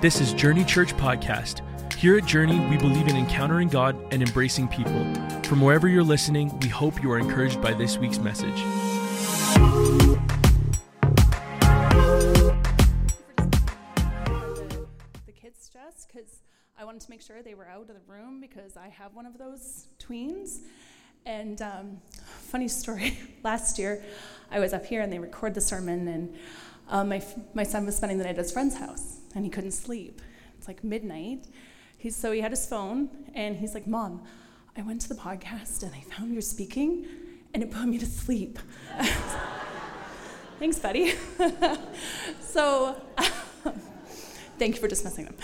This is Journey Church Podcast. Here at Journey, we believe in encountering God and embracing people. From wherever you're listening, we hope you are encouraged by this week's message. the kids dress because I wanted to make sure they were out of the room because I have one of those tweens. And um, funny story, last year I was up here and they record the sermon, and um, my, my son was spending the night at his friend's house and he couldn't sleep. It's like midnight. He's, so he had his phone and he's like, Mom, I went to the podcast and I found your speaking and it put me to sleep. Thanks, buddy. so, thank you for dismissing them.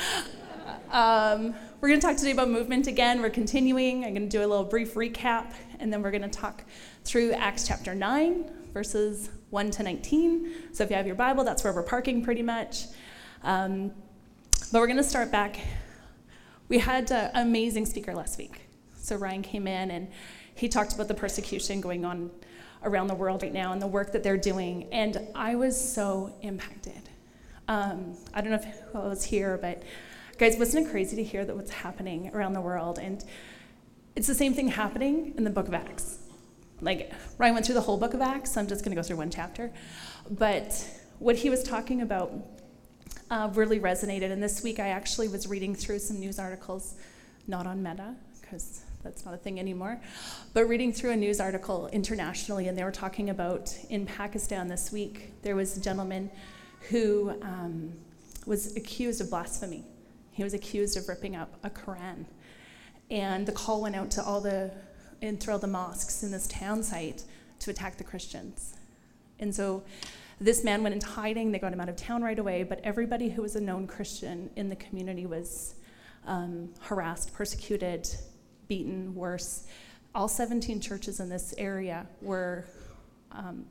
Um, we're going to talk today about movement again. We're continuing. I'm going to do a little brief recap, and then we're going to talk through Acts chapter 9, verses 1 to 19. So if you have your Bible, that's where we're parking pretty much. Um, but we're going to start back. We had an amazing speaker last week. So Ryan came in and he talked about the persecution going on around the world right now and the work that they're doing. And I was so impacted. Um, I don't know if I was here, but guys, wasn't it crazy to hear that what's happening around the world? And it's the same thing happening in the book of Acts. Like, Ryan went through the whole book of Acts, so I'm just going to go through one chapter. But what he was talking about uh, really resonated. And this week I actually was reading through some news articles, not on Meta, because that's not a thing anymore, but reading through a news article internationally, and they were talking about in Pakistan this week, there was a gentleman who um, was accused of blasphemy. He was accused of ripping up a Quran. And the call went out to all the, and through all the mosques in this town site to attack the Christians. And so this man went into hiding. They got him out of town right away, but everybody who was a known Christian in the community was um, harassed, persecuted, beaten, worse. All 17 churches in this area were um,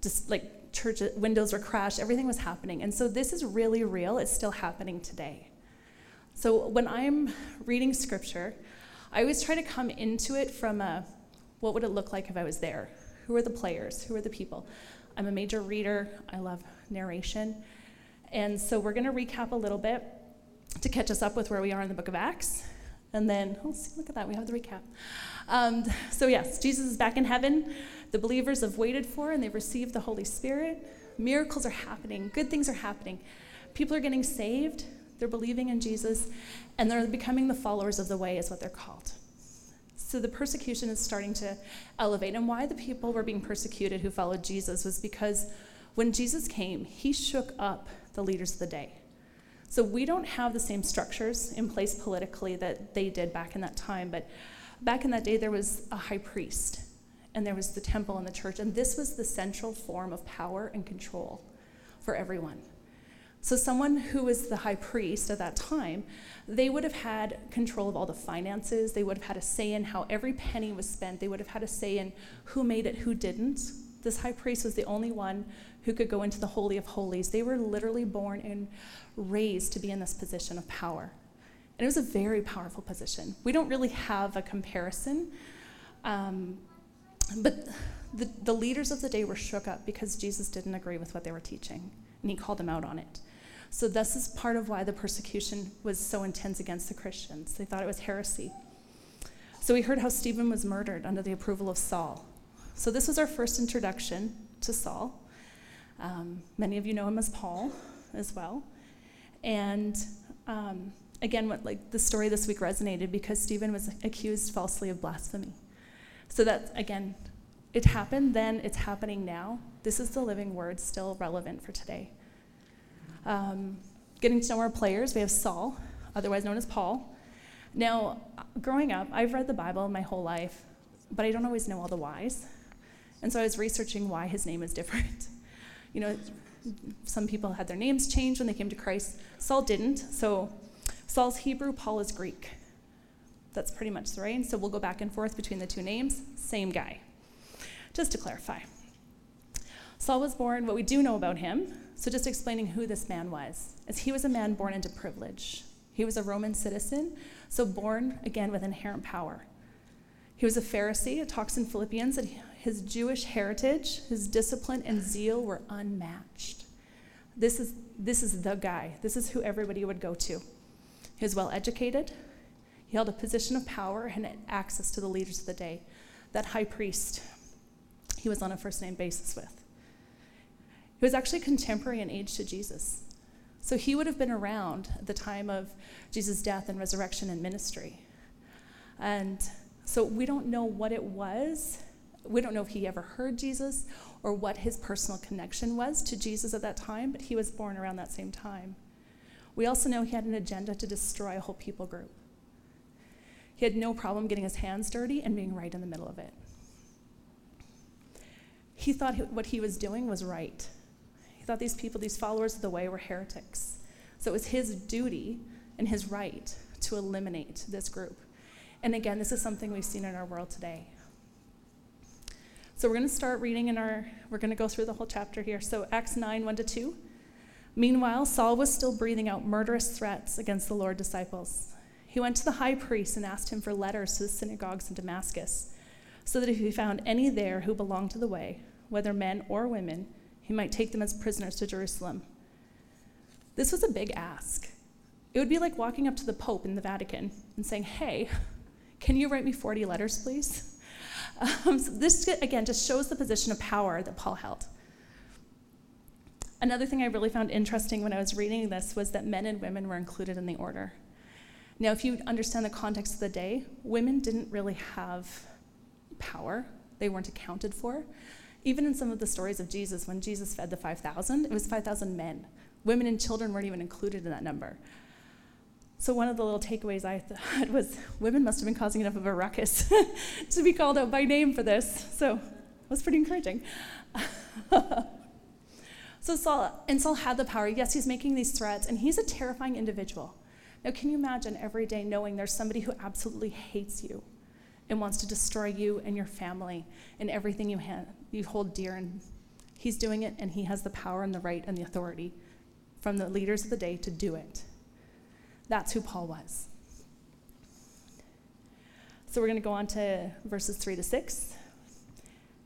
just like church windows were crashed, everything was happening. And so this is really real, it's still happening today. So when I'm reading scripture, I always try to come into it from a what would it look like if I was there? Who are the players? Who are the people? I'm a major reader, I love narration. And so we're going to recap a little bit to catch us up with where we are in the book of Acts. And then, oh, see, look at that, we have the recap. Um, so, yes, Jesus is back in heaven. The believers have waited for and they've received the Holy Spirit. Miracles are happening, good things are happening. People are getting saved, they're believing in Jesus, and they're becoming the followers of the way, is what they're called. So the persecution is starting to elevate. And why the people were being persecuted who followed Jesus was because when Jesus came, he shook up the leaders of the day. So we don't have the same structures in place politically that they did back in that time, but back in that day there was a high priest and there was the temple and the church, and this was the central form of power and control for everyone. So, someone who was the high priest at that time, they would have had control of all the finances. They would have had a say in how every penny was spent. They would have had a say in who made it, who didn't. This high priest was the only one who could go into the Holy of Holies. They were literally born and raised to be in this position of power. And it was a very powerful position. We don't really have a comparison. Um, but the, the leaders of the day were shook up because Jesus didn't agree with what they were teaching, and he called them out on it. So, this is part of why the persecution was so intense against the Christians. They thought it was heresy. So, we heard how Stephen was murdered under the approval of Saul. So, this was our first introduction to Saul. Um, many of you know him as Paul as well. And um, again, what like the story this week resonated because Stephen was accused falsely of blasphemy. So that again, it happened then, it's happening now. This is the living word, still relevant for today. Um, getting to know our players, we have Saul, otherwise known as Paul. Now, growing up, I've read the Bible my whole life, but I don't always know all the whys. And so I was researching why his name is different. You know, some people had their names changed when they came to Christ. Saul didn't. So Saul's Hebrew, Paul is Greek. That's pretty much the right. So we'll go back and forth between the two names. Same guy. Just to clarify. Saul was born, what we do know about him, so just explaining who this man was, is he was a man born into privilege. He was a Roman citizen, so born again with inherent power. He was a Pharisee. It talks in Philippians that his Jewish heritage, his discipline, and zeal were unmatched. This is, this is the guy. This is who everybody would go to. He was well educated, he held a position of power and access to the leaders of the day. That high priest, he was on a first name basis with. He was actually contemporary in age to Jesus. So he would have been around at the time of Jesus' death and resurrection and ministry. And so we don't know what it was. We don't know if he ever heard Jesus or what his personal connection was to Jesus at that time, but he was born around that same time. We also know he had an agenda to destroy a whole people group. He had no problem getting his hands dirty and being right in the middle of it. He thought what he was doing was right. He thought these people, these followers of the way, were heretics. So it was his duty and his right to eliminate this group. And again, this is something we've seen in our world today. So we're going to start reading in our, we're going to go through the whole chapter here. So Acts 9, 1 to 2. Meanwhile, Saul was still breathing out murderous threats against the Lord disciples. He went to the high priest and asked him for letters to the synagogues in Damascus, so that if he found any there who belonged to the way, whether men or women, he might take them as prisoners to Jerusalem. This was a big ask. It would be like walking up to the Pope in the Vatican and saying, Hey, can you write me 40 letters, please? Um, so this, again, just shows the position of power that Paul held. Another thing I really found interesting when I was reading this was that men and women were included in the order. Now, if you understand the context of the day, women didn't really have power, they weren't accounted for. Even in some of the stories of Jesus, when Jesus fed the 5,000, it was 5,000 men. Women and children weren't even included in that number. So, one of the little takeaways I thought was women must have been causing enough of a ruckus to be called out by name for this. So, it was pretty encouraging. so, Saul, and Saul had the power. Yes, he's making these threats, and he's a terrifying individual. Now, can you imagine every day knowing there's somebody who absolutely hates you and wants to destroy you and your family and everything you, ha- you hold dear? And he's doing it, and he has the power and the right and the authority from the leaders of the day to do it. That's who Paul was. So we're going to go on to verses 3 to 6.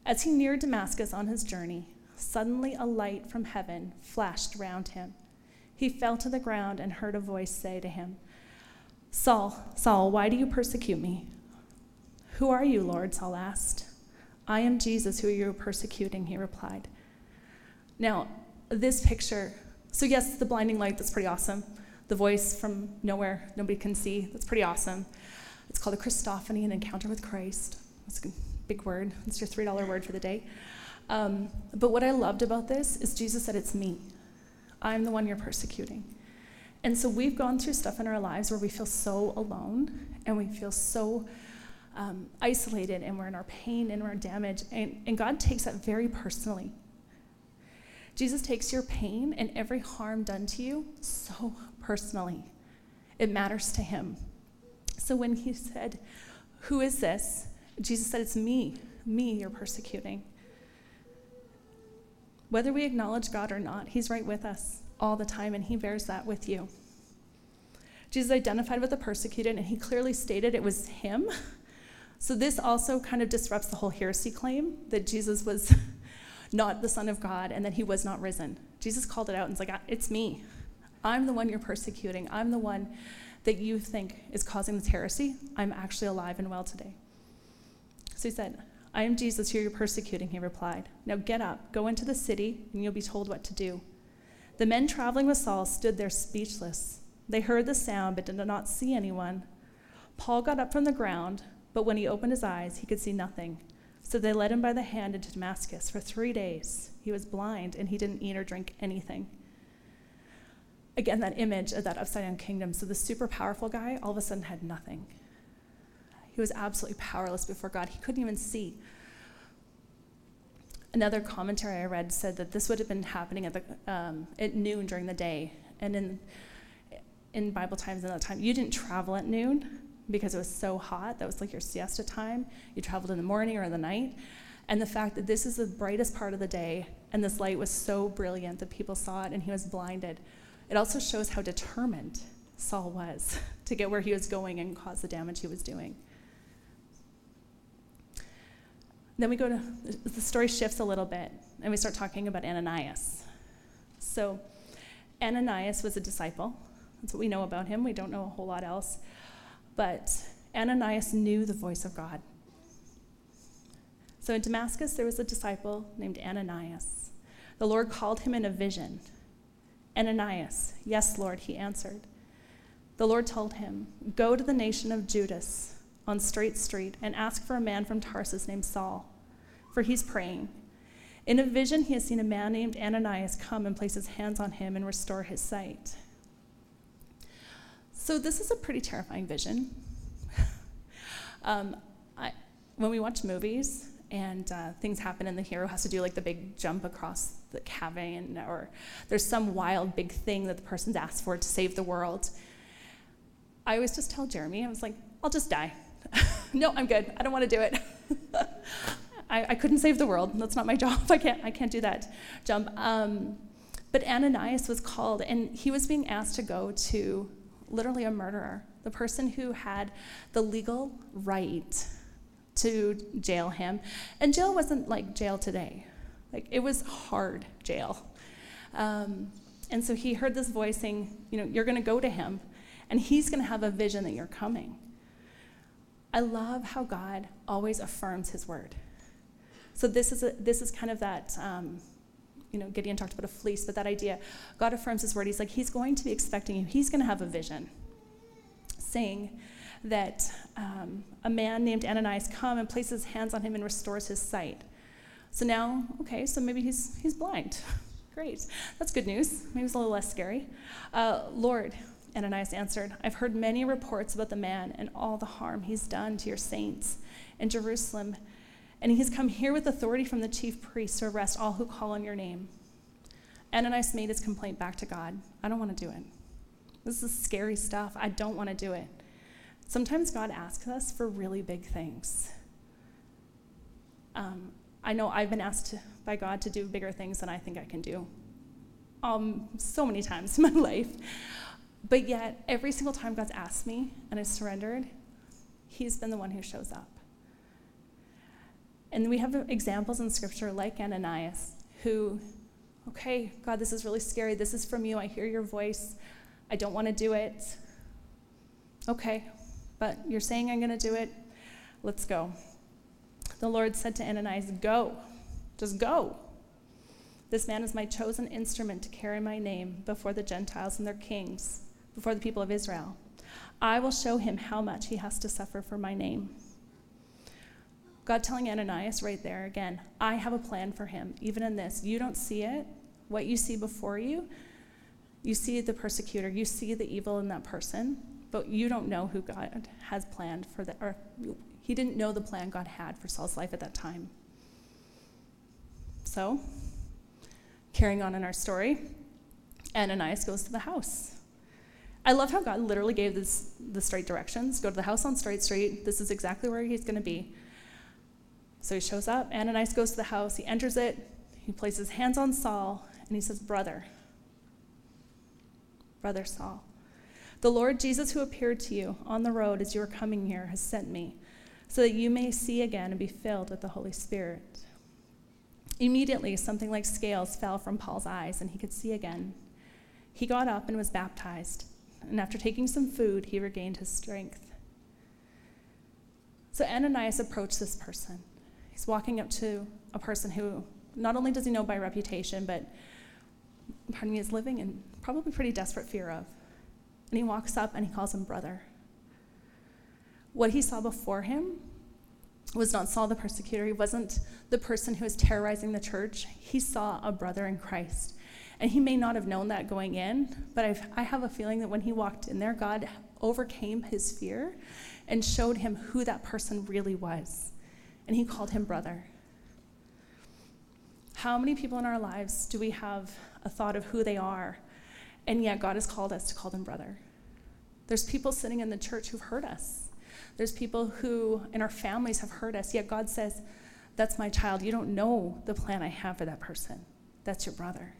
As he neared Damascus on his journey, suddenly a light from heaven flashed round him. He fell to the ground and heard a voice say to him, Saul, Saul, why do you persecute me? Who are you, Lord? Saul asked. I am Jesus, who you are persecuting, he replied. Now, this picture, so yes, the blinding light, that's pretty awesome. The voice from nowhere, nobody can see, that's pretty awesome. It's called a Christophany, an encounter with Christ. That's a big word. It's your $3 word for the day. Um, but what I loved about this is Jesus said, It's me. I'm the one you're persecuting. And so we've gone through stuff in our lives where we feel so alone and we feel so um, isolated and we're in our pain and our damage. And, and God takes that very personally. Jesus takes your pain and every harm done to you so personally. It matters to him. So when he said, Who is this? Jesus said, It's me, me you're persecuting. Whether we acknowledge God or not, He's right with us all the time, and He bears that with you. Jesus identified with the persecuted, and He clearly stated it was Him. So this also kind of disrupts the whole heresy claim that Jesus was not the Son of God and that He was not risen. Jesus called it out and was like, It's me. I'm the one you're persecuting. I'm the one that you think is causing this heresy. I'm actually alive and well today. So he said, I am Jesus who you're persecuting, he replied. Now get up, go into the city, and you'll be told what to do. The men traveling with Saul stood there speechless. They heard the sound, but did not see anyone. Paul got up from the ground, but when he opened his eyes, he could see nothing. So they led him by the hand into Damascus. For three days, he was blind, and he didn't eat or drink anything. Again, that image of that upside down kingdom. So the super powerful guy all of a sudden had nothing. He was absolutely powerless before God. He couldn't even see. Another commentary I read said that this would have been happening at, the, um, at noon during the day. And in, in Bible times in that time, you didn't travel at noon because it was so hot. That was like your siesta time. You traveled in the morning or in the night. And the fact that this is the brightest part of the day and this light was so brilliant that people saw it and he was blinded, it also shows how determined Saul was to get where he was going and cause the damage he was doing. Then we go to the story shifts a little bit and we start talking about Ananias. So Ananias was a disciple. That's what we know about him. We don't know a whole lot else. But Ananias knew the voice of God. So in Damascus, there was a disciple named Ananias. The Lord called him in a vision. Ananias, yes, Lord, he answered. The Lord told him, Go to the nation of Judas on Straight Street and ask for a man from Tarsus named Saul, for he's praying. In a vision, he has seen a man named Ananias come and place his hands on him and restore his sight. So, this is a pretty terrifying vision. um, I, when we watch movies and uh, things happen and the hero has to do like the big jump across the cavern, or there's some wild big thing that the person's asked for to save the world, I always just tell Jeremy, I was like, I'll just die. no, I'm good. I don't want to do it. I, I, couldn't save the world. That's not my job. I can't, I can't do that jump. Um, but Ananias was called, and he was being asked to go to literally a murderer, the person who had the legal right to jail him. And jail wasn't like jail today, like it was hard jail. Um, and so he heard this voice saying, You know, you're going to go to him, and he's going to have a vision that you're coming. I love how God always affirms his word. So this is, a, this is kind of that, um, you know, Gideon talked about a fleece, but that idea, God affirms his word. He's like, he's going to be expecting you. He's going to have a vision saying that um, a man named Ananias come and places hands on him and restores his sight. So now, okay, so maybe he's, he's blind. Great. That's good news. Maybe it's a little less scary. Uh, Lord, Ananias answered, I've heard many reports about the man and all the harm he's done to your saints in Jerusalem, and he has come here with authority from the chief priests to arrest all who call on your name. Ananias made his complaint back to God. I don't want to do it. This is scary stuff. I don't want to do it. Sometimes God asks us for really big things. Um, I know I've been asked by God to do bigger things than I think I can do um, so many times in my life. But yet, every single time God's asked me and I've surrendered, He's been the one who shows up. And we have examples in Scripture like Ananias, who, okay, God, this is really scary. This is from you. I hear your voice. I don't want to do it. Okay, but you're saying I'm going to do it. Let's go. The Lord said to Ananias, Go. Just go. This man is my chosen instrument to carry my name before the Gentiles and their kings before the people of Israel. I will show him how much he has to suffer for my name. God telling Ananias right there again, I have a plan for him, even in this. You don't see it. What you see before you, you see the persecutor, you see the evil in that person, but you don't know who God has planned for that, or he didn't know the plan God had for Saul's life at that time. So, carrying on in our story, Ananias goes to the house. I love how God literally gave this the straight directions. Go to the house on Straight Street. This is exactly where he's going to be. So he shows up. Ananias goes to the house. He enters it. He places his hands on Saul, and he says, Brother, Brother Saul, the Lord Jesus who appeared to you on the road as you were coming here has sent me, so that you may see again and be filled with the Holy Spirit. Immediately, something like scales fell from Paul's eyes, and he could see again. He got up and was baptized and after taking some food, he regained his strength. So Ananias approached this person. He's walking up to a person who not only does he know by reputation, but pardon me, is living in probably pretty desperate fear of. And he walks up and he calls him brother. What he saw before him was not Saul the persecutor. He wasn't the person who was terrorizing the church. He saw a brother in Christ and he may not have known that going in, but I've, I have a feeling that when he walked in there, God overcame his fear and showed him who that person really was. And he called him brother. How many people in our lives do we have a thought of who they are, and yet God has called us to call them brother? There's people sitting in the church who've hurt us. There's people who in our families have hurt us, yet God says, That's my child. You don't know the plan I have for that person. That's your brother.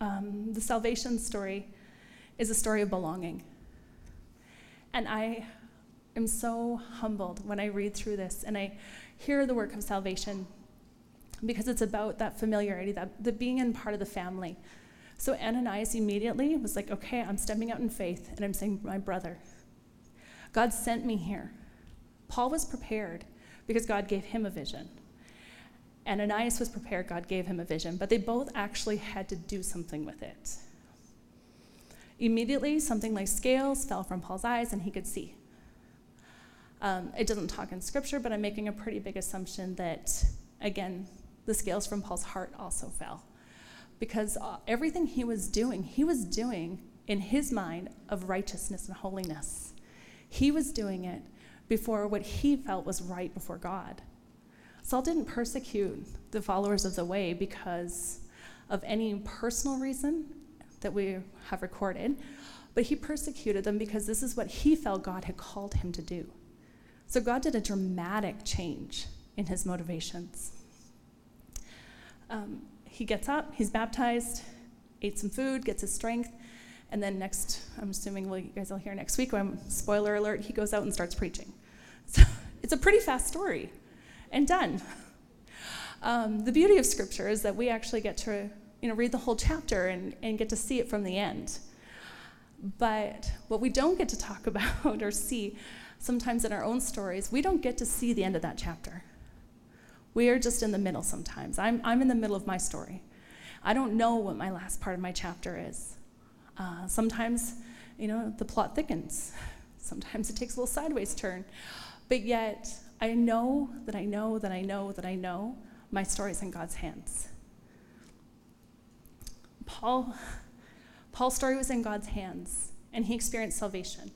Um, the salvation story is a story of belonging. And I am so humbled when I read through this and I hear the work of salvation. because it's about that familiarity, that the being in part of the family. So Ananias immediately was like, okay, I'm stepping out in faith and I'm saying, my brother, God sent me here. Paul was prepared because God gave him a vision. Ananias was prepared, God gave him a vision, but they both actually had to do something with it. Immediately, something like scales fell from Paul's eyes and he could see. Um, it doesn't talk in scripture, but I'm making a pretty big assumption that, again, the scales from Paul's heart also fell. Because uh, everything he was doing, he was doing in his mind of righteousness and holiness. He was doing it before what he felt was right before God. Saul didn't persecute the followers of the way because of any personal reason that we have recorded, but he persecuted them because this is what he felt God had called him to do. So God did a dramatic change in his motivations. Um, he gets up, he's baptized, ate some food, gets his strength, and then next, I'm assuming well, you guys will hear next week, when, spoiler alert, he goes out and starts preaching. So it's a pretty fast story and done. Um, the beauty of Scripture is that we actually get to you know, read the whole chapter and, and get to see it from the end. But what we don't get to talk about or see sometimes in our own stories, we don't get to see the end of that chapter. We are just in the middle sometimes. I'm, I'm in the middle of my story. I don't know what my last part of my chapter is. Uh, sometimes, you know, the plot thickens. Sometimes it takes a little sideways turn. But yet, I know that I know that I know that I know my story's in God's hands. Paul, Paul's story was in God's hands, and he experienced salvation.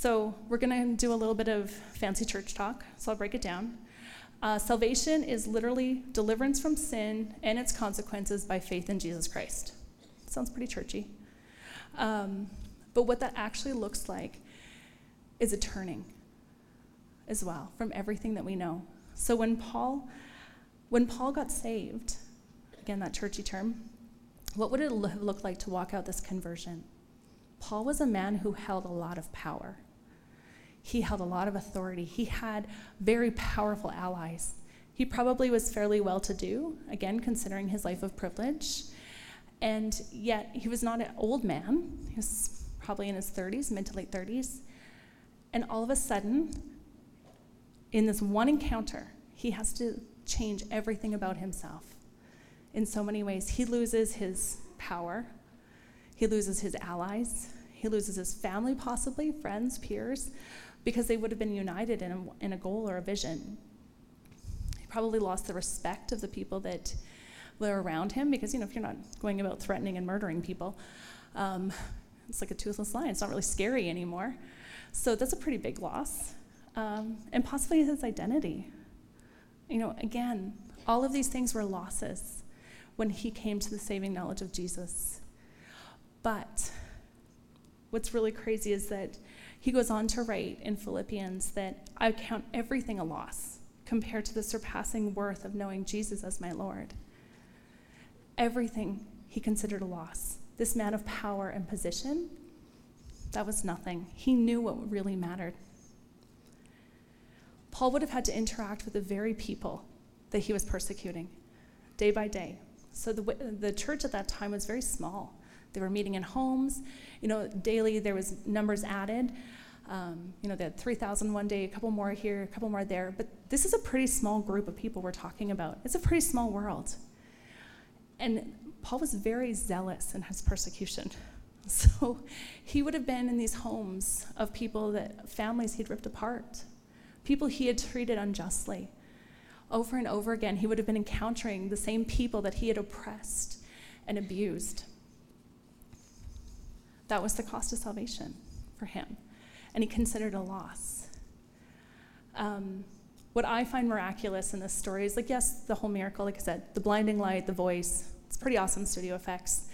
So we're going to do a little bit of fancy church talk, so I'll break it down. Uh, salvation is literally deliverance from sin and its consequences by faith in Jesus Christ. Sounds pretty churchy. Um, but what that actually looks like is a turning as well from everything that we know. So when Paul, when Paul got saved, again that churchy term, what would it looked like to walk out this conversion? Paul was a man who held a lot of power. He held a lot of authority. He had very powerful allies. He probably was fairly well to do, again, considering his life of privilege. And yet, he was not an old man. He was probably in his 30s, mid to late 30s. And all of a sudden, in this one encounter, he has to change everything about himself in so many ways. He loses his power, he loses his allies, he loses his family, possibly, friends, peers, because they would have been united in a, in a goal or a vision. He probably lost the respect of the people that were around him because, you know, if you're not going about threatening and murdering people, um, it's like a toothless lion. It's not really scary anymore. So that's a pretty big loss. Um, and possibly his identity. You know, again, all of these things were losses when he came to the saving knowledge of Jesus. But what's really crazy is that he goes on to write in Philippians that I count everything a loss compared to the surpassing worth of knowing Jesus as my Lord. Everything he considered a loss. This man of power and position, that was nothing. He knew what really mattered. Paul would have had to interact with the very people that he was persecuting day by day. So the, the church at that time was very small. They were meeting in homes. You know, daily there was numbers added. Um, you know, they had 3,000 one day, a couple more here, a couple more there. But this is a pretty small group of people we're talking about. It's a pretty small world. And Paul was very zealous in his persecution. So he would have been in these homes of people that families he'd ripped apart, people he had treated unjustly. Over and over again, he would have been encountering the same people that he had oppressed and abused. That was the cost of salvation for him, and he considered a loss. Um, what I find miraculous in this story is like, yes, the whole miracle, like I said, the blinding light, the voice, it's pretty awesome studio effects.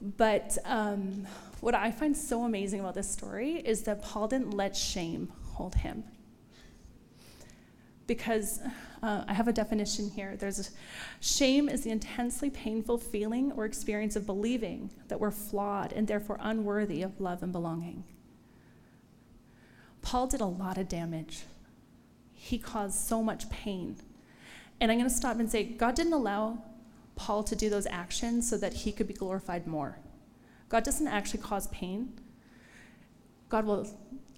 But um, what I find so amazing about this story is that Paul didn't let shame hold him. Because uh, I have a definition here. There's a, shame is the intensely painful feeling or experience of believing that we're flawed and therefore unworthy of love and belonging. Paul did a lot of damage. He caused so much pain. And I'm going to stop and say, God didn't allow Paul to do those actions so that he could be glorified more. God doesn't actually cause pain. God will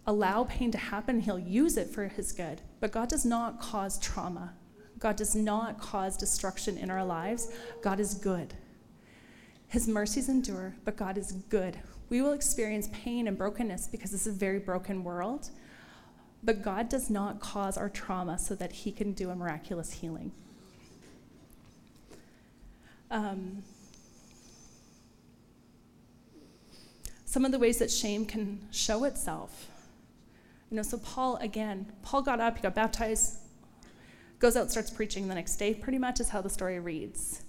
allow pain to happen, He'll use it for His good. But God does not cause trauma. God does not cause destruction in our lives. God is good. His mercies endure, but God is good. We will experience pain and brokenness because this is a very broken world. But God does not cause our trauma so that He can do a miraculous healing. Um, some of the ways that shame can show itself. You know, so Paul, again, Paul got up, he got baptized, goes out, starts preaching the next day, pretty much is how the story reads.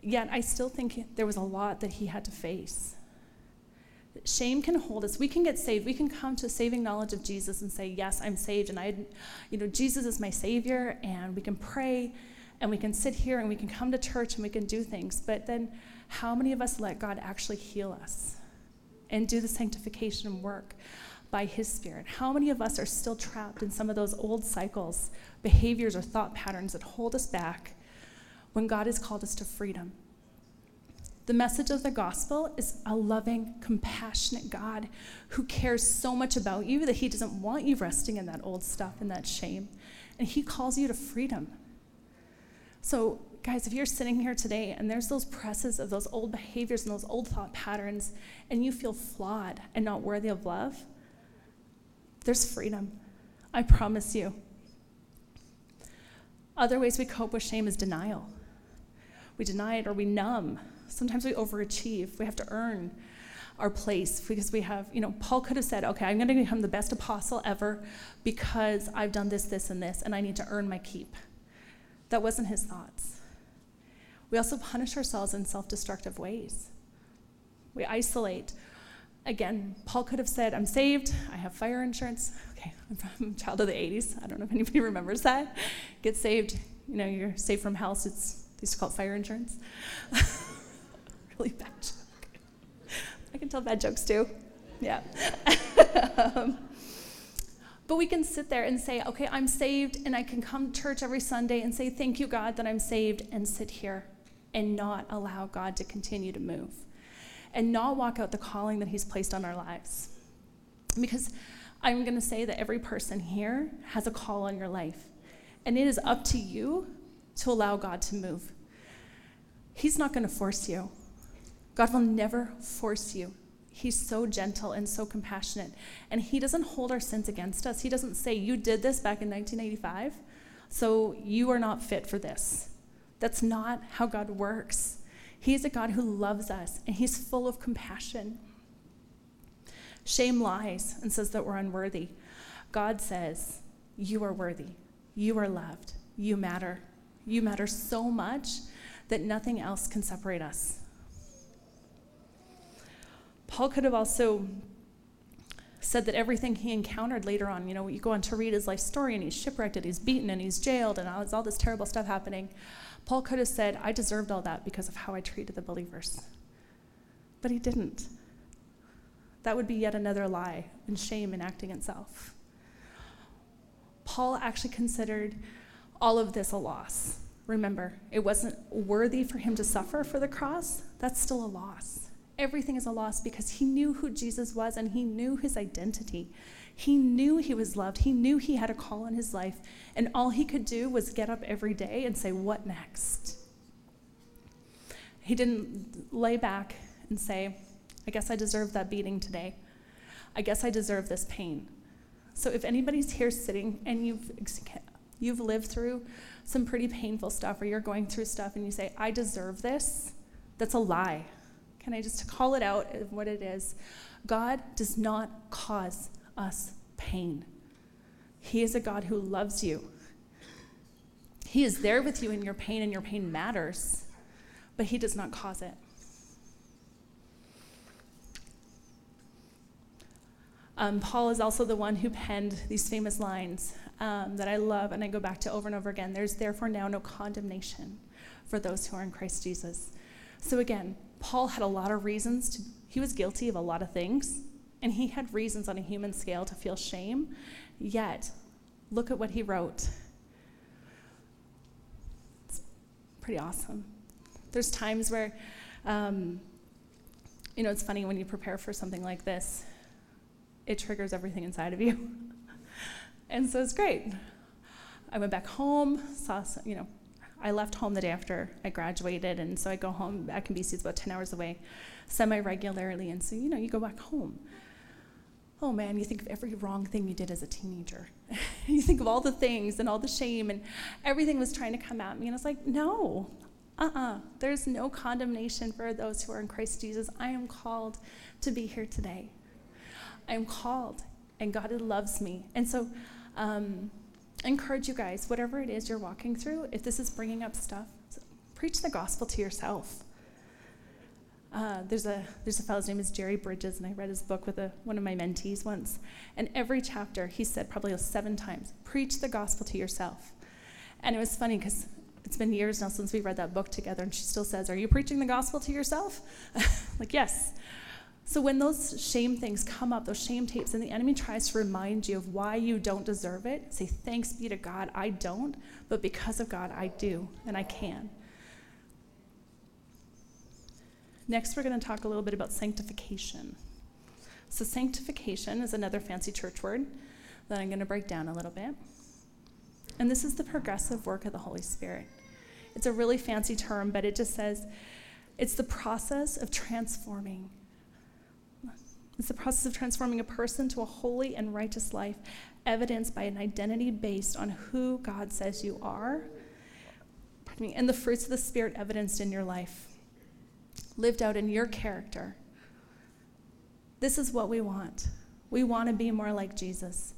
Yet I still think there was a lot that he had to face. Shame can hold us. We can get saved. We can come to a saving knowledge of Jesus and say, Yes, I'm saved, and I, you know, Jesus is my Savior, and we can pray, and we can sit here, and we can come to church, and we can do things. But then, how many of us let God actually heal us and do the sanctification work by His Spirit? How many of us are still trapped in some of those old cycles, behaviors, or thought patterns that hold us back when God has called us to freedom? The message of the gospel is a loving, compassionate God who cares so much about you that he doesn't want you resting in that old stuff and that shame. And he calls you to freedom. So, guys, if you're sitting here today and there's those presses of those old behaviors and those old thought patterns, and you feel flawed and not worthy of love, there's freedom. I promise you. Other ways we cope with shame is denial. We deny it or we numb Sometimes we overachieve. We have to earn our place because we have, you know, Paul could have said, okay, I'm going to become the best apostle ever because I've done this, this, and this, and I need to earn my keep. That wasn't his thoughts. We also punish ourselves in self destructive ways. We isolate. Again, Paul could have said, I'm saved, I have fire insurance. Okay, I'm from a child of the 80s. I don't know if anybody remembers that. Get saved, you know, you're saved from so it's, they used to call it fire insurance. really bad joke. I can tell bad jokes too. Yeah. um, but we can sit there and say, okay, I'm saved, and I can come to church every Sunday and say, thank you, God, that I'm saved, and sit here and not allow God to continue to move and not walk out the calling that He's placed on our lives. Because I'm going to say that every person here has a call on your life, and it is up to you to allow God to move. He's not going to force you. God will never force you. He's so gentle and so compassionate. And He doesn't hold our sins against us. He doesn't say, You did this back in 1985, so you are not fit for this. That's not how God works. He's a God who loves us, and He's full of compassion. Shame lies and says that we're unworthy. God says, You are worthy. You are loved. You matter. You matter so much that nothing else can separate us. Paul could have also said that everything he encountered later on, you know, you go on to read his life story and he's shipwrecked and he's beaten and he's jailed and all, all this terrible stuff happening. Paul could have said, I deserved all that because of how I treated the believers. But he didn't. That would be yet another lie and shame enacting itself. Paul actually considered all of this a loss. Remember, it wasn't worthy for him to suffer for the cross. That's still a loss everything is a loss because he knew who Jesus was and he knew his identity. He knew he was loved. He knew he had a call on his life. And all he could do was get up every day and say, What next? He didn't lay back and say, I guess I deserve that beating today. I guess I deserve this pain. So if anybody's here sitting and you've you've lived through some pretty painful stuff or you're going through stuff and you say, I deserve this, that's a lie. Can I just call it out of what it is? God does not cause us pain. He is a God who loves you. He is there with you in your pain, and your pain matters, but He does not cause it. Um, Paul is also the one who penned these famous lines um, that I love and I go back to over and over again. There's therefore now no condemnation for those who are in Christ Jesus. So again, Paul had a lot of reasons to, he was guilty of a lot of things, and he had reasons on a human scale to feel shame. Yet, look at what he wrote. It's pretty awesome. There's times where, um, you know, it's funny when you prepare for something like this, it triggers everything inside of you. and so it's great. I went back home, saw, some, you know, I left home the day after I graduated, and so I go home back in BC, it's about 10 hours away, semi regularly, and so, you know, you go back home. Oh man, you think of every wrong thing you did as a teenager. you think of all the things and all the shame, and everything was trying to come at me, and I was like, no, uh uh-uh. uh, there's no condemnation for those who are in Christ Jesus. I am called to be here today. I am called, and God loves me. And so, um, I encourage you guys, whatever it is you're walking through, if this is bringing up stuff, preach the gospel to yourself. Uh, there's a there's a fellow's name is Jerry Bridges, and I read his book with a, one of my mentees once. And every chapter, he said probably seven times, "Preach the gospel to yourself." And it was funny because it's been years now since we read that book together, and she still says, "Are you preaching the gospel to yourself?" like, yes. So when those shame things come up, those shame tapes, and the enemy tries to remind you of why you don't deserve it, say, Thanks be to God, I don't, but because of God, I do, and I can. Next, we're going to talk a little bit about sanctification. So, sanctification is another fancy church word that I'm going to break down a little bit. And this is the progressive work of the Holy Spirit. It's a really fancy term, but it just says it's the process of transforming it's the process of transforming a person to a holy and righteous life, evidenced by an identity based on who God says you are, me, and the fruits of the Spirit evidenced in your life, lived out in your character. This is what we want. We want to be more like Jesus.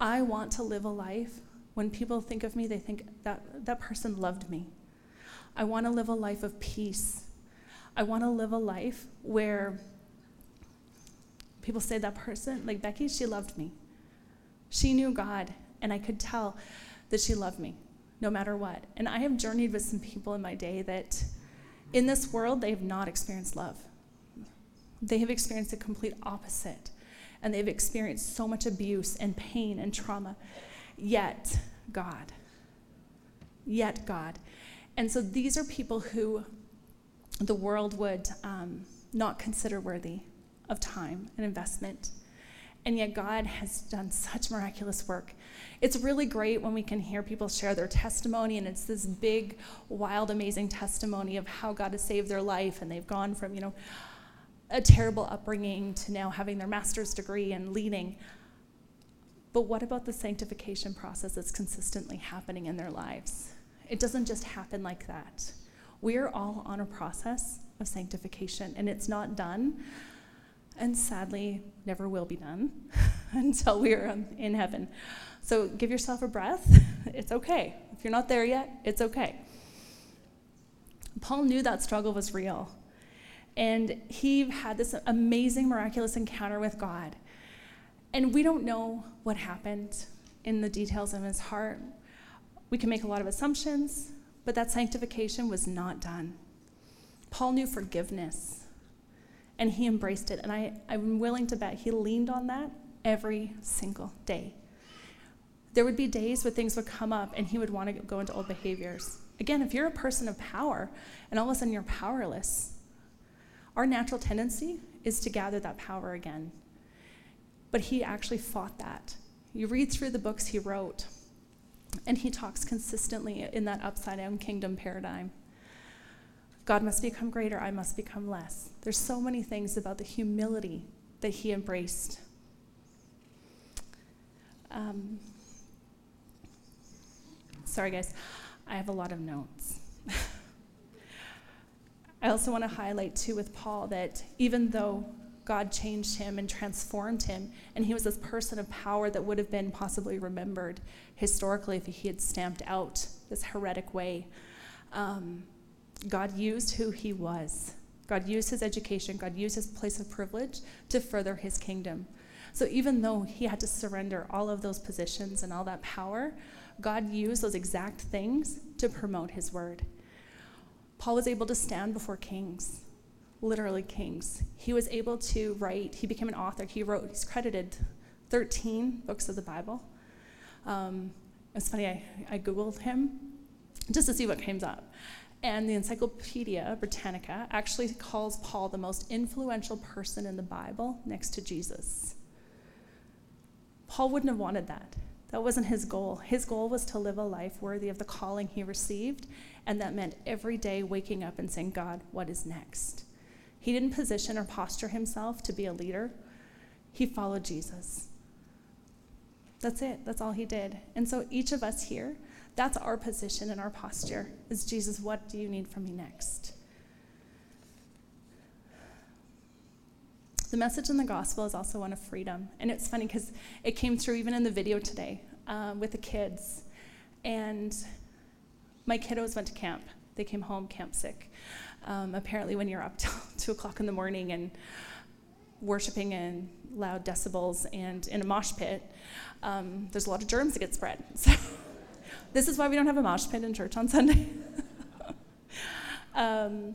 I want to live a life when people think of me, they think that that person loved me. I want to live a life of peace. I want to live a life where people say that person, like Becky, she loved me. She knew God, and I could tell that she loved me no matter what. And I have journeyed with some people in my day that in this world, they have not experienced love. They have experienced the complete opposite. And they've experienced so much abuse and pain and trauma. Yet, God. Yet, God. And so these are people who the world would um, not consider worthy of time and investment. And yet, God has done such miraculous work. It's really great when we can hear people share their testimony, and it's this big, wild, amazing testimony of how God has saved their life, and they've gone from, you know, a terrible upbringing to now having their master's degree and leading. But what about the sanctification process that's consistently happening in their lives? It doesn't just happen like that. We're all on a process of sanctification, and it's not done and sadly never will be done until we are in heaven. So give yourself a breath. It's okay. If you're not there yet, it's okay. Paul knew that struggle was real. And he had this amazing, miraculous encounter with God. And we don't know what happened in the details of his heart. We can make a lot of assumptions, but that sanctification was not done. Paul knew forgiveness and he embraced it. And I, I'm willing to bet he leaned on that every single day. There would be days where things would come up and he would want to go into old behaviors. Again, if you're a person of power and all of a sudden you're powerless, our natural tendency is to gather that power again. But he actually fought that. You read through the books he wrote, and he talks consistently in that upside down kingdom paradigm. God must become greater, I must become less. There's so many things about the humility that he embraced. Um, sorry, guys, I have a lot of notes. I also want to highlight, too, with Paul, that even though God changed him and transformed him, and he was this person of power that would have been possibly remembered historically if he had stamped out this heretic way. Um, God used who he was. God used his education, God used his place of privilege to further his kingdom. So even though he had to surrender all of those positions and all that power, God used those exact things to promote his word. Paul was able to stand before kings, literally kings. He was able to write, he became an author. He wrote, he's credited 13 books of the Bible. Um, it's funny, I, I Googled him just to see what came up. And the Encyclopedia Britannica actually calls Paul the most influential person in the Bible next to Jesus. Paul wouldn't have wanted that. That wasn't his goal. His goal was to live a life worthy of the calling he received, and that meant every day waking up and saying, God, what is next? He didn't position or posture himself to be a leader, he followed Jesus. That's it. That's all he did. And so each of us here, that's our position and our posture is Jesus, what do you need from me next? The message in the gospel is also one of freedom. And it's funny because it came through even in the video today um, with the kids. And my kiddos went to camp. They came home camp sick. Um, apparently, when you're up till 2 o'clock in the morning and worshiping in loud decibels and in a mosh pit, um, there's a lot of germs that get spread. So, this is why we don't have a mosh pit in church on Sunday. um,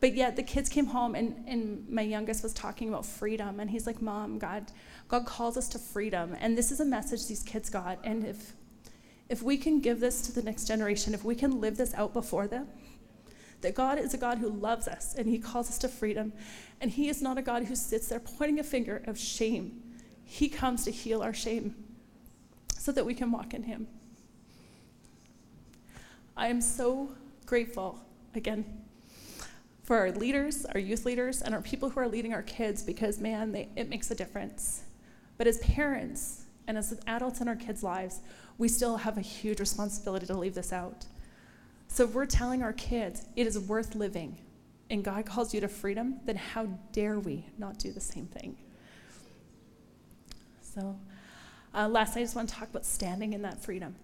but yet the kids came home and, and my youngest was talking about freedom and he's like mom god god calls us to freedom. And this is a message these kids got. And if if we can give this to the next generation if we can live this out before them that god is a god who loves us and he calls us to freedom. And he is not a god who sits there pointing a finger of shame. He comes to heal our shame so that we can walk in him i am so grateful again for our leaders, our youth leaders, and our people who are leading our kids because, man, they, it makes a difference. But as parents and as adults in our kids' lives, we still have a huge responsibility to leave this out. So if we're telling our kids it is worth living and God calls you to freedom, then how dare we not do the same thing? So, uh, last, I just want to talk about standing in that freedom.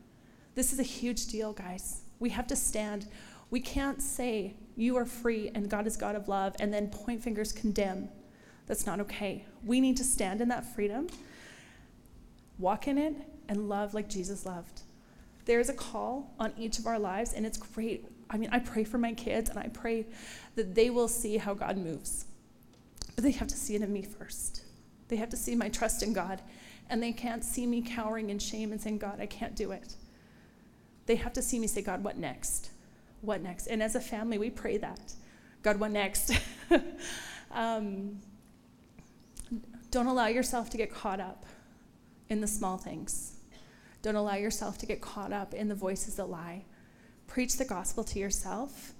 This is a huge deal, guys. We have to stand. We can't say, you are free and God is God of love, and then point fingers condemn. That's not okay. We need to stand in that freedom, walk in it, and love like Jesus loved. There's a call on each of our lives, and it's great. I mean, I pray for my kids, and I pray that they will see how God moves. But they have to see it in me first. They have to see my trust in God, and they can't see me cowering in shame and saying, God, I can't do it. They have to see me say, God, what next? what next? And as a family, we pray that. God, what next? um, don't allow yourself to get caught up in the small things. Don't allow yourself to get caught up in the voices that lie. Preach the gospel to yourself.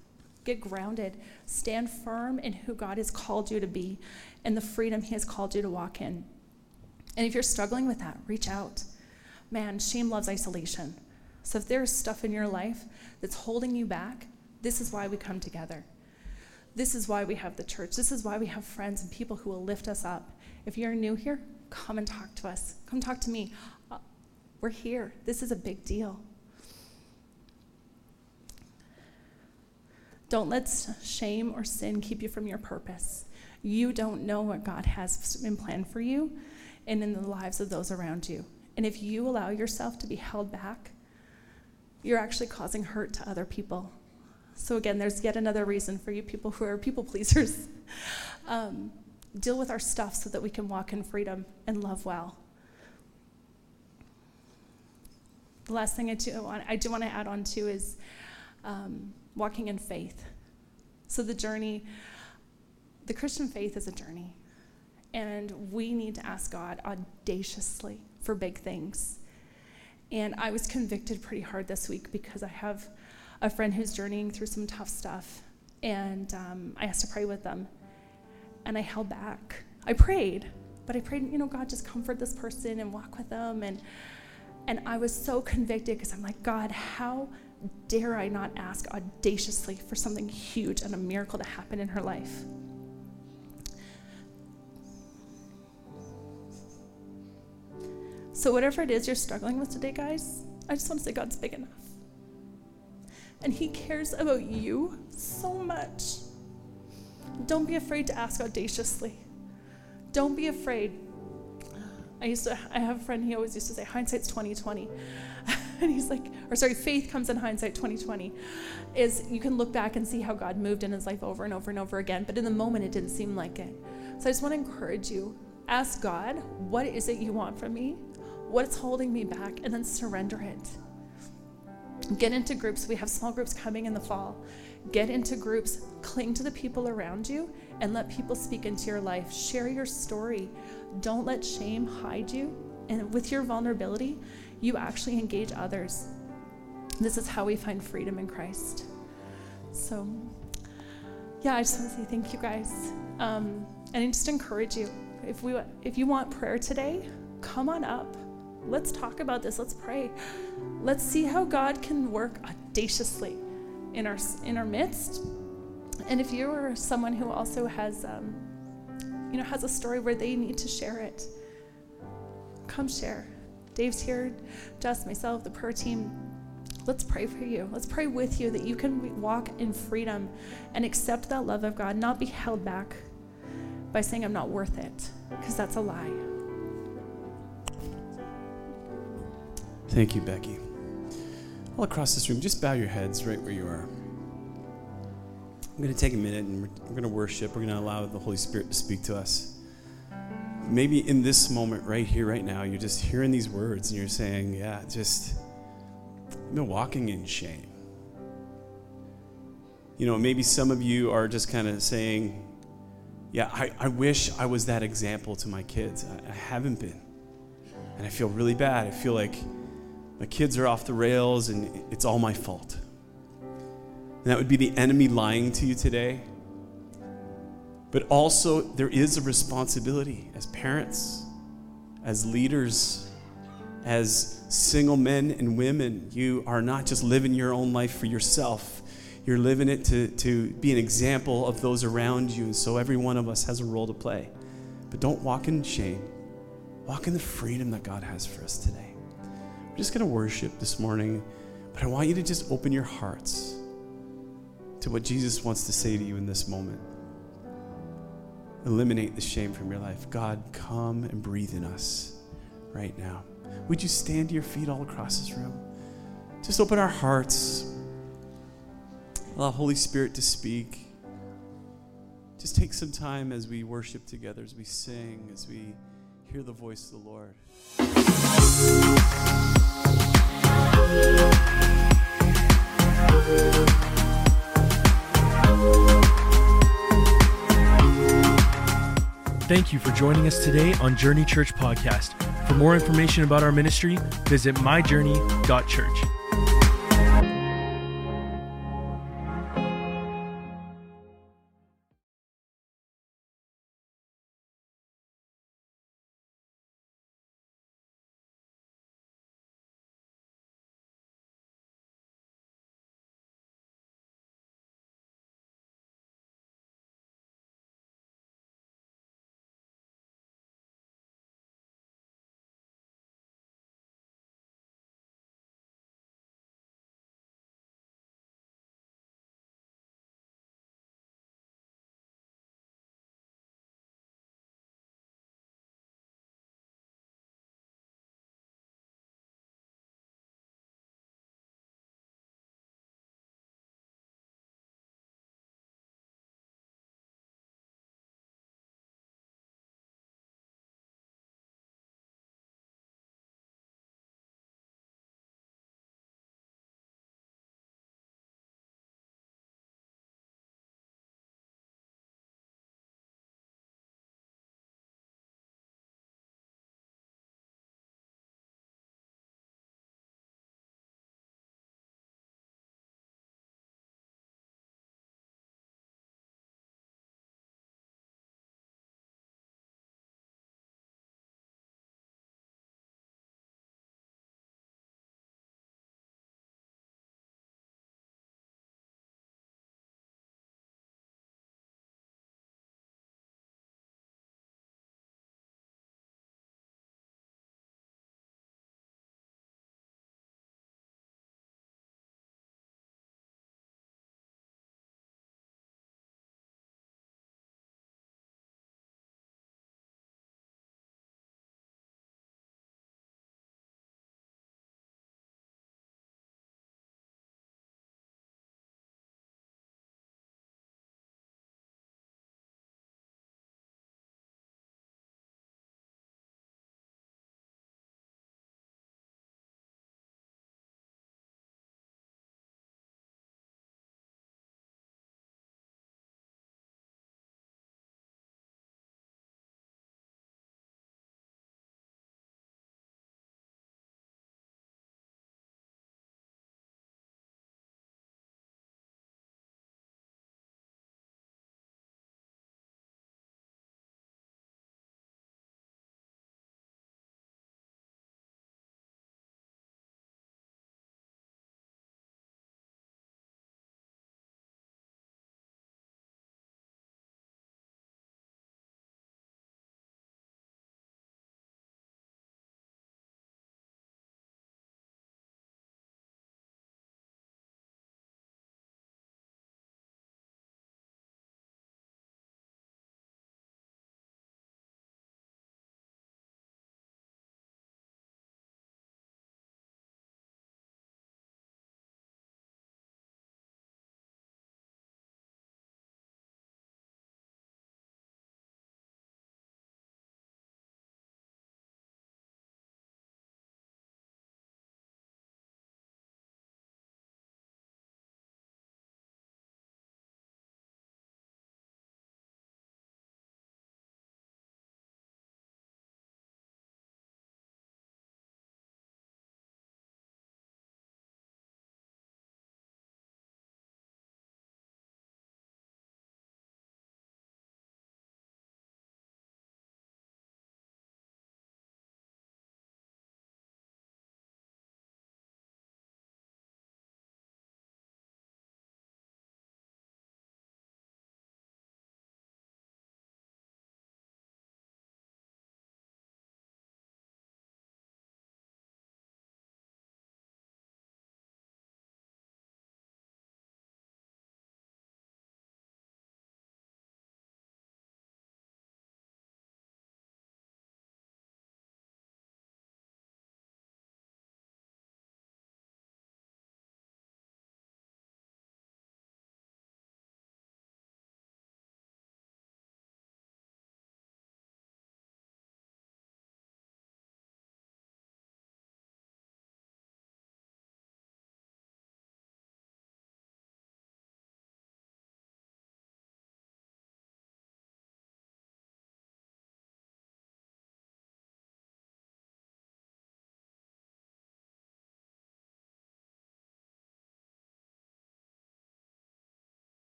Get grounded. Stand firm in who God has called you to be and the freedom He has called you to walk in. And if you're struggling with that, reach out. Man, shame loves isolation. So if there's stuff in your life that's holding you back, this is why we come together. This is why we have the church. This is why we have friends and people who will lift us up. If you're new here, come and talk to us. Come talk to me. Uh, we're here. This is a big deal. Don't let shame or sin keep you from your purpose. You don't know what God has in plan for you and in the lives of those around you. And if you allow yourself to be held back, you're actually causing hurt to other people. So, again, there's yet another reason for you people who are people pleasers. um, deal with our stuff so that we can walk in freedom and love well. The last thing I do want, I do want to add on to is um, walking in faith. So, the journey, the Christian faith is a journey. And we need to ask God audaciously for big things. And I was convicted pretty hard this week because I have a friend who's journeying through some tough stuff. And um, I asked to pray with them. And I held back. I prayed, but I prayed, you know, God, just comfort this person and walk with them. And, and I was so convicted because I'm like, God, how dare I not ask audaciously for something huge and a miracle to happen in her life? So, whatever it is you're struggling with today, guys, I just want to say God's big enough. And He cares about you so much. Don't be afraid to ask audaciously. Don't be afraid. I used to I have a friend he always used to say hindsight's 2020. and he's like or sorry, faith comes in hindsight 2020 is you can look back and see how God moved in his life over and over and over again, but in the moment it didn't seem like it. So I just want to encourage you. Ask God, what is it you want from me? What's holding me back, and then surrender it. Get into groups. We have small groups coming in the fall. Get into groups, cling to the people around you, and let people speak into your life. Share your story. Don't let shame hide you. And with your vulnerability, you actually engage others. This is how we find freedom in Christ. So, yeah, I just want to say thank you guys. Um, and I just encourage you if, we, if you want prayer today, come on up. Let's talk about this. Let's pray. Let's see how God can work audaciously in our, in our midst. And if you're someone who also has, um, you know, has a story where they need to share it, come share. Dave's here, Jess, myself, the prayer team. Let's pray for you. Let's pray with you that you can walk in freedom and accept that love of God, not be held back by saying, I'm not worth it, because that's a lie. Thank you, Becky. All across this room, just bow your heads right where you are. I'm going to take a minute and we're, going to worship. We're going to allow the Holy Spirit to speak to us. Maybe in this moment, right here, right now, you're just hearing these words and you're saying, Yeah, just, I've been walking in shame. You know, maybe some of you are just kind of saying, Yeah, I, I wish I was that example to my kids. I, I haven't been. And I feel really bad. I feel like my kids are off the rails and it's all my fault. And that would be the enemy lying to you today. But also, there is a responsibility as parents, as leaders, as single men and women. You are not just living your own life for yourself, you're living it to, to be an example of those around you. And so, every one of us has a role to play. But don't walk in shame, walk in the freedom that God has for us today. We're just going to worship this morning, but I want you to just open your hearts to what Jesus wants to say to you in this moment. Eliminate the shame from your life. God, come and breathe in us right now. Would you stand to your feet all across this room? Just open our hearts. Allow Holy Spirit to speak. Just take some time as we worship together, as we sing, as we hear the voice of the Lord. Thank you for joining us today on Journey Church Podcast. For more information about our ministry, visit myjourney.church.